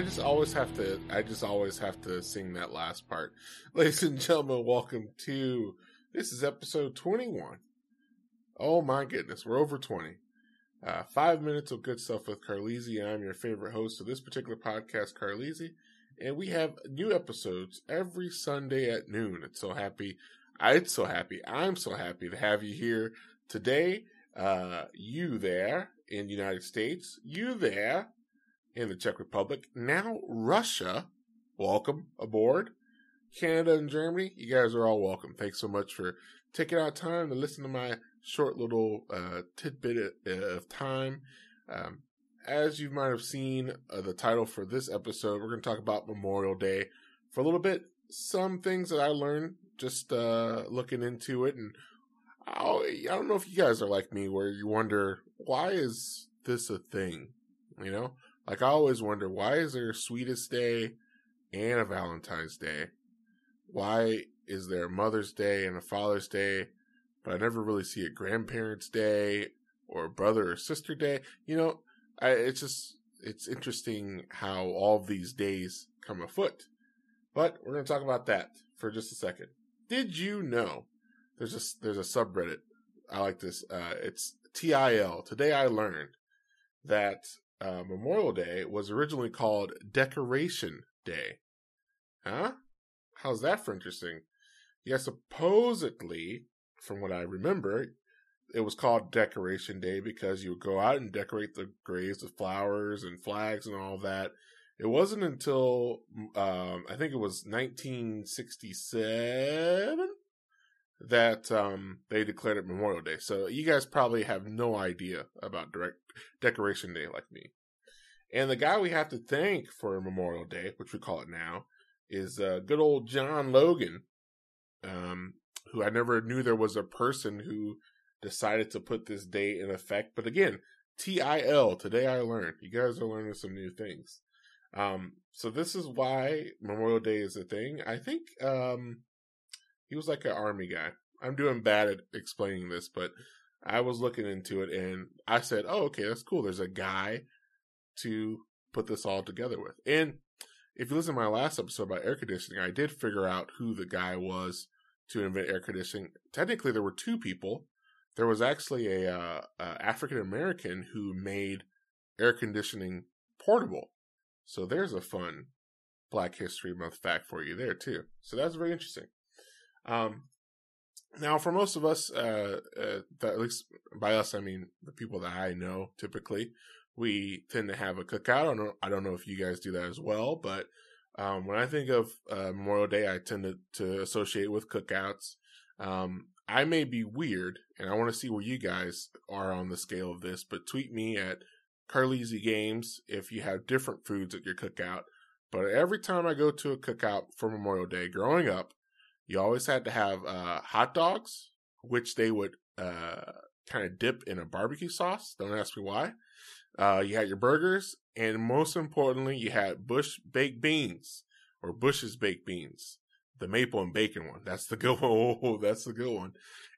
just always have to. I just always have to sing that last part, ladies and gentlemen. Welcome to this is episode twenty-one. Oh my goodness, we're over twenty. Uh, five minutes of good stuff with Carlisi. I'm your favorite host of this particular podcast, Carlisi, and we have new episodes every Sunday at noon. It's so happy. I'm so happy. I'm so happy to have you here today. Uh, you there in the United States, you there in the Czech Republic, now Russia. Welcome aboard. Canada and Germany, you guys are all welcome. Thanks so much for taking out time to listen to my short little uh, tidbit of time. Um, as you might have seen, uh, the title for this episode, we're going to talk about Memorial Day for a little bit. Some things that I learned just uh, looking into it, and I'll, I don't know if you guys are like me, where you wonder why is this a thing? You know, like I always wonder, why is there a Sweetest Day and a Valentine's Day? Why is there a Mother's Day and a Father's Day, but I never really see a Grandparents' Day or Brother or Sister Day? You know, I, it's just it's interesting how all these days come afoot. But we're going to talk about that for just a second. Did you know there's a there's a subreddit I like this. Uh, it's TIL. Today I learned that uh, Memorial Day was originally called Decoration Day. Huh? How's that for interesting? Yeah, supposedly, from what I remember, it was called Decoration Day because you would go out and decorate the graves with flowers and flags and all that. It wasn't until um, I think it was 1967 that um, they declared it Memorial Day. So you guys probably have no idea about direct Decoration Day like me. And the guy we have to thank for Memorial Day, which we call it now, is uh, good old John Logan, um, who I never knew there was a person who decided to put this day in effect. But again, TIL, today I learned. You guys are learning some new things. Um, so this is why Memorial Day is a thing. I think um, he was like an army guy. I'm doing bad at explaining this, but I was looking into it and I said, "Oh, okay, that's cool. There's a guy to put this all together with." And if you listen to my last episode about air conditioning, I did figure out who the guy was to invent air conditioning. Technically, there were two people. There was actually a, uh, African American who made air conditioning portable. So there's a fun Black History Month fact for you there too. So that's very interesting. Um, now, for most of us, uh, uh, that, at least by us, I mean the people that I know typically, we tend to have a cookout. I don't know, I don't know if you guys do that as well, but um, when I think of uh, Memorial Day, I tend to, to associate with cookouts. Um, I may be weird, and I want to see where you guys are on the scale of this, but tweet me at Carlisi Games if you have different foods at your cookout. But every time I go to a cookout for Memorial Day, growing up, you always had to have uh, hot dogs, which they would uh, kind of dip in a barbecue sauce. Don't ask me why. Uh, you had your burgers, and most importantly, you had Bush baked beans or Bush's baked beans, the maple and bacon one. That's the good one. Oh, that's the good one.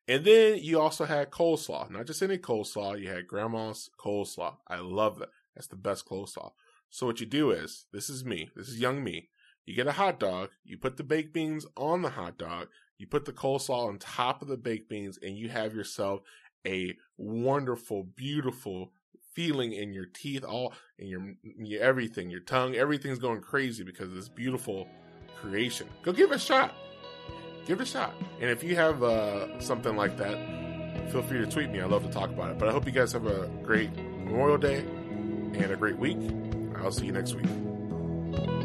And then you also had coleslaw, not just any coleslaw. You had grandma's coleslaw. I love that. That's the best coleslaw. So what you do is, this is me. This is young me. You get a hot dog, you put the baked beans on the hot dog, you put the coleslaw on top of the baked beans, and you have yourself a wonderful, beautiful feeling in your teeth, all in your, your everything, your tongue, everything's going crazy because of this beautiful creation. Go give it a shot. Give it a shot. And if you have uh, something like that, feel free to tweet me. I love to talk about it. But I hope you guys have a great Memorial Day and a great week. I'll see you next week.